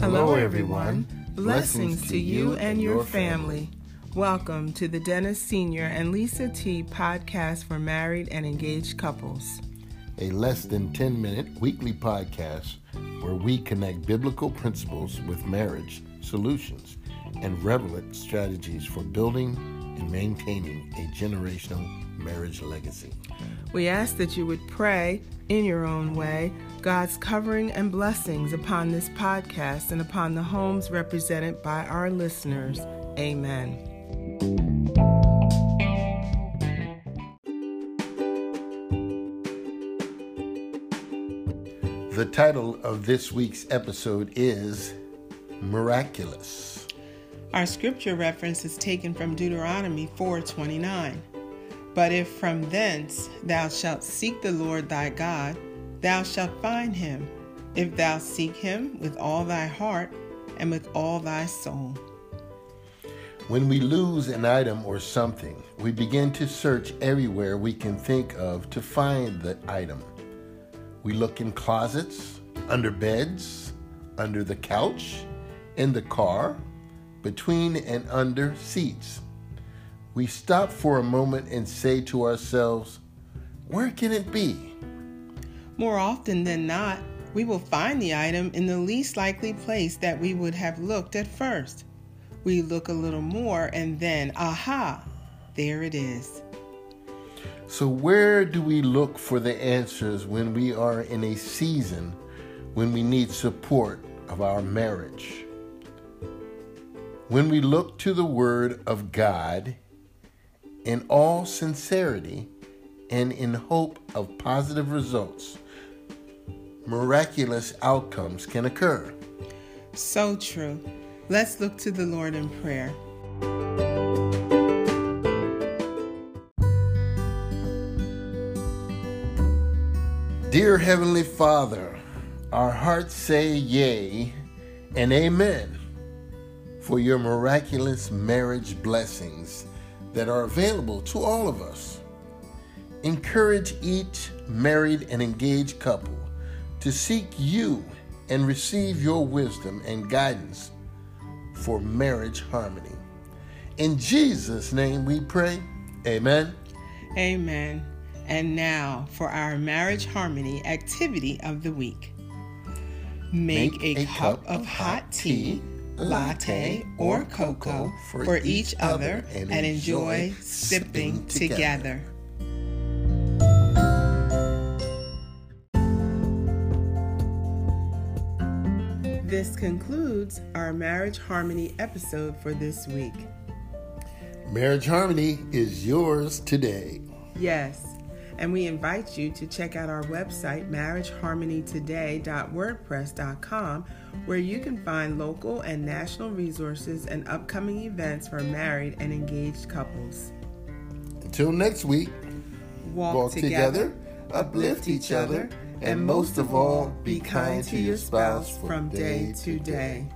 Hello, everyone. Blessings to you and your family. Welcome to the Dennis Senior and Lisa T podcast for married and engaged couples. A less than 10 minute weekly podcast where we connect biblical principles with marriage solutions and relevant strategies for building and maintaining a generational marriage legacy. We ask that you would pray in your own way God's covering and blessings upon this podcast and upon the homes represented by our listeners. Amen. The title of this week's episode is Miraculous. Our scripture reference is taken from Deuteronomy 4:29. But if from thence thou shalt seek the Lord thy God, thou shalt find him, if thou seek him with all thy heart and with all thy soul. When we lose an item or something, we begin to search everywhere we can think of to find the item. We look in closets, under beds, under the couch, in the car, between and under seats. We stop for a moment and say to ourselves, Where can it be? More often than not, we will find the item in the least likely place that we would have looked at first. We look a little more and then, aha, there it is. So, where do we look for the answers when we are in a season when we need support of our marriage? When we look to the Word of God in all sincerity and in hope of positive results, miraculous outcomes can occur. So true. Let's look to the Lord in prayer. Dear Heavenly Father, our hearts say yea and amen for your miraculous marriage blessings that are available to all of us. Encourage each married and engaged couple to seek you and receive your wisdom and guidance for marriage harmony. In Jesus' name we pray. Amen. Amen. And now for our marriage harmony activity of the week. Make, Make a, a, cup, cup of hot tea, latte, or cocoa for, for each other and, and enjoy sipping together. together. This concludes our Marriage Harmony episode for this week. Marriage Harmony is yours today. Yes and we invite you to check out our website, marriageharmonytoday.wordpress.com, where you can find local and national resources and upcoming events for married and engaged couples. Until next week, walk, walk together, together, uplift each other, and most of all, be kind to your spouse from day to day.